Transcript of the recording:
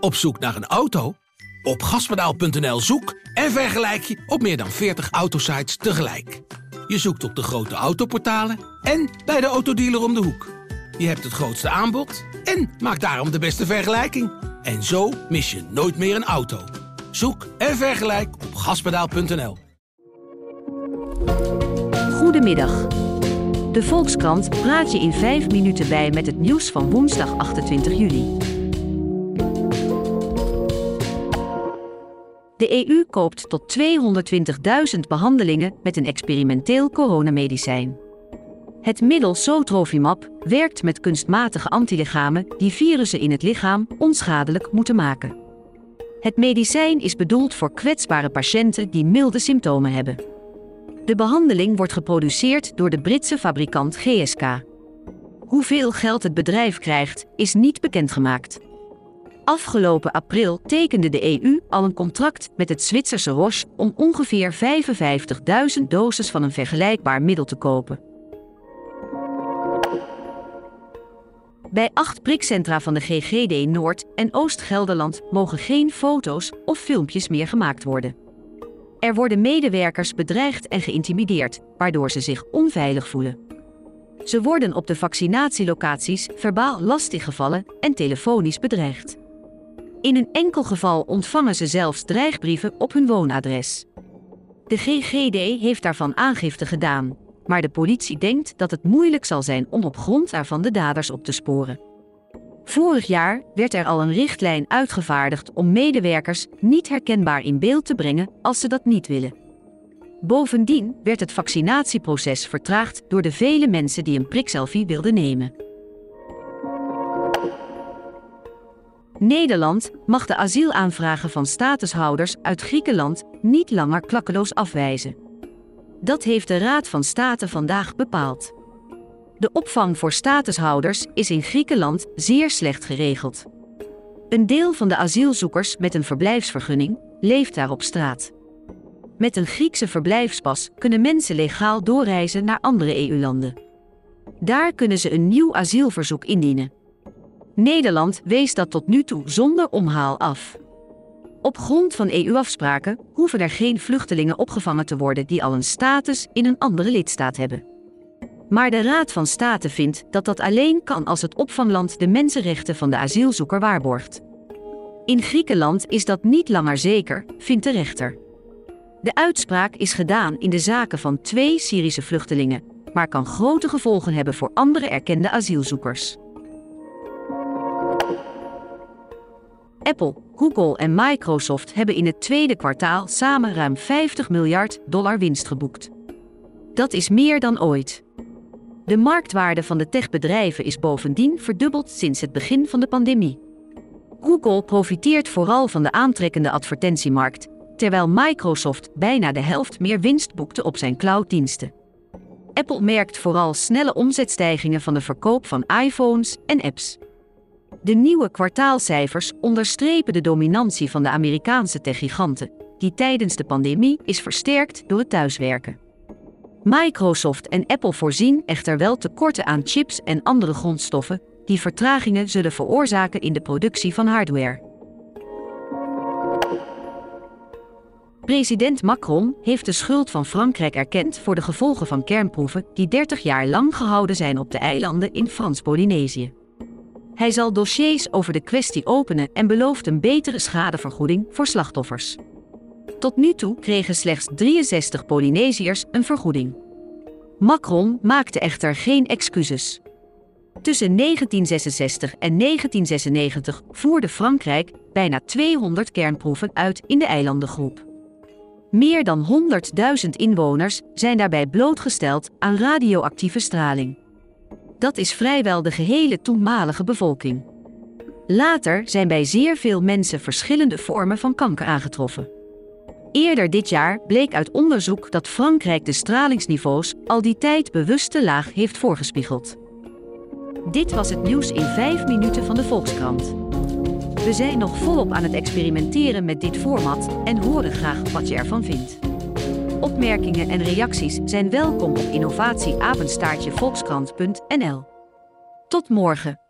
Op zoek naar een auto? Op gaspedaal.nl zoek en vergelijk je op meer dan 40 autosites tegelijk. Je zoekt op de grote autoportalen en bij de autodealer om de hoek. Je hebt het grootste aanbod en maakt daarom de beste vergelijking. En zo mis je nooit meer een auto. Zoek en vergelijk op gaspedaal.nl. Goedemiddag. De Volkskrant praat je in 5 minuten bij met het nieuws van woensdag 28 juli. De EU koopt tot 220.000 behandelingen met een experimenteel coronamedicijn. Het middel Sotrovimab werkt met kunstmatige antilichamen die virussen in het lichaam onschadelijk moeten maken. Het medicijn is bedoeld voor kwetsbare patiënten die milde symptomen hebben. De behandeling wordt geproduceerd door de Britse fabrikant GSK. Hoeveel geld het bedrijf krijgt, is niet bekendgemaakt. Afgelopen april tekende de EU al een contract met het Zwitserse Roche om ongeveer 55.000 doses van een vergelijkbaar middel te kopen. Bij acht prikcentra van de GGD Noord- en Oost-Gelderland mogen geen foto's of filmpjes meer gemaakt worden. Er worden medewerkers bedreigd en geïntimideerd, waardoor ze zich onveilig voelen. Ze worden op de vaccinatielocaties verbaal lastiggevallen en telefonisch bedreigd. In een enkel geval ontvangen ze zelfs dreigbrieven op hun woonadres. De GGD heeft daarvan aangifte gedaan, maar de politie denkt dat het moeilijk zal zijn om op grond daarvan de daders op te sporen. Vorig jaar werd er al een richtlijn uitgevaardigd om medewerkers niet herkenbaar in beeld te brengen als ze dat niet willen. Bovendien werd het vaccinatieproces vertraagd door de vele mensen die een prikselfie wilden nemen. Nederland mag de asielaanvragen van statushouders uit Griekenland niet langer klakkeloos afwijzen. Dat heeft de Raad van State vandaag bepaald. De opvang voor statushouders is in Griekenland zeer slecht geregeld. Een deel van de asielzoekers met een verblijfsvergunning leeft daar op straat. Met een Griekse verblijfspas kunnen mensen legaal doorreizen naar andere EU-landen. Daar kunnen ze een nieuw asielverzoek indienen. Nederland wees dat tot nu toe zonder omhaal af. Op grond van EU-afspraken hoeven er geen vluchtelingen opgevangen te worden die al een status in een andere lidstaat hebben. Maar de Raad van State vindt dat dat alleen kan als het opvangland de mensenrechten van de asielzoeker waarborgt. In Griekenland is dat niet langer zeker, vindt de rechter. De uitspraak is gedaan in de zaken van twee Syrische vluchtelingen, maar kan grote gevolgen hebben voor andere erkende asielzoekers. Apple, Google en Microsoft hebben in het tweede kwartaal samen ruim 50 miljard dollar winst geboekt. Dat is meer dan ooit. De marktwaarde van de techbedrijven is bovendien verdubbeld sinds het begin van de pandemie. Google profiteert vooral van de aantrekkende advertentiemarkt, terwijl Microsoft bijna de helft meer winst boekte op zijn clouddiensten. Apple merkt vooral snelle omzetstijgingen van de verkoop van iPhones en apps. De nieuwe kwartaalcijfers onderstrepen de dominantie van de Amerikaanse techgiganten, die tijdens de pandemie is versterkt door het thuiswerken. Microsoft en Apple voorzien echter wel tekorten aan chips en andere grondstoffen die vertragingen zullen veroorzaken in de productie van hardware. President Macron heeft de schuld van Frankrijk erkend voor de gevolgen van kernproeven die 30 jaar lang gehouden zijn op de eilanden in Frans-Polynesië. Hij zal dossiers over de kwestie openen en belooft een betere schadevergoeding voor slachtoffers. Tot nu toe kregen slechts 63 Polynesiërs een vergoeding. Macron maakte echter geen excuses. Tussen 1966 en 1996 voerde Frankrijk bijna 200 kernproeven uit in de eilandengroep. Meer dan 100.000 inwoners zijn daarbij blootgesteld aan radioactieve straling. Dat is vrijwel de gehele toenmalige bevolking. Later zijn bij zeer veel mensen verschillende vormen van kanker aangetroffen. Eerder dit jaar bleek uit onderzoek dat Frankrijk de stralingsniveaus al die tijd bewust te laag heeft voorgespiegeld. Dit was het nieuws in 5 minuten van de Volkskrant. We zijn nog volop aan het experimenteren met dit format en horen graag wat je ervan vindt. Opmerkingen en reacties zijn welkom op innovatieapenstaartjevolkskrant.nl. Tot morgen.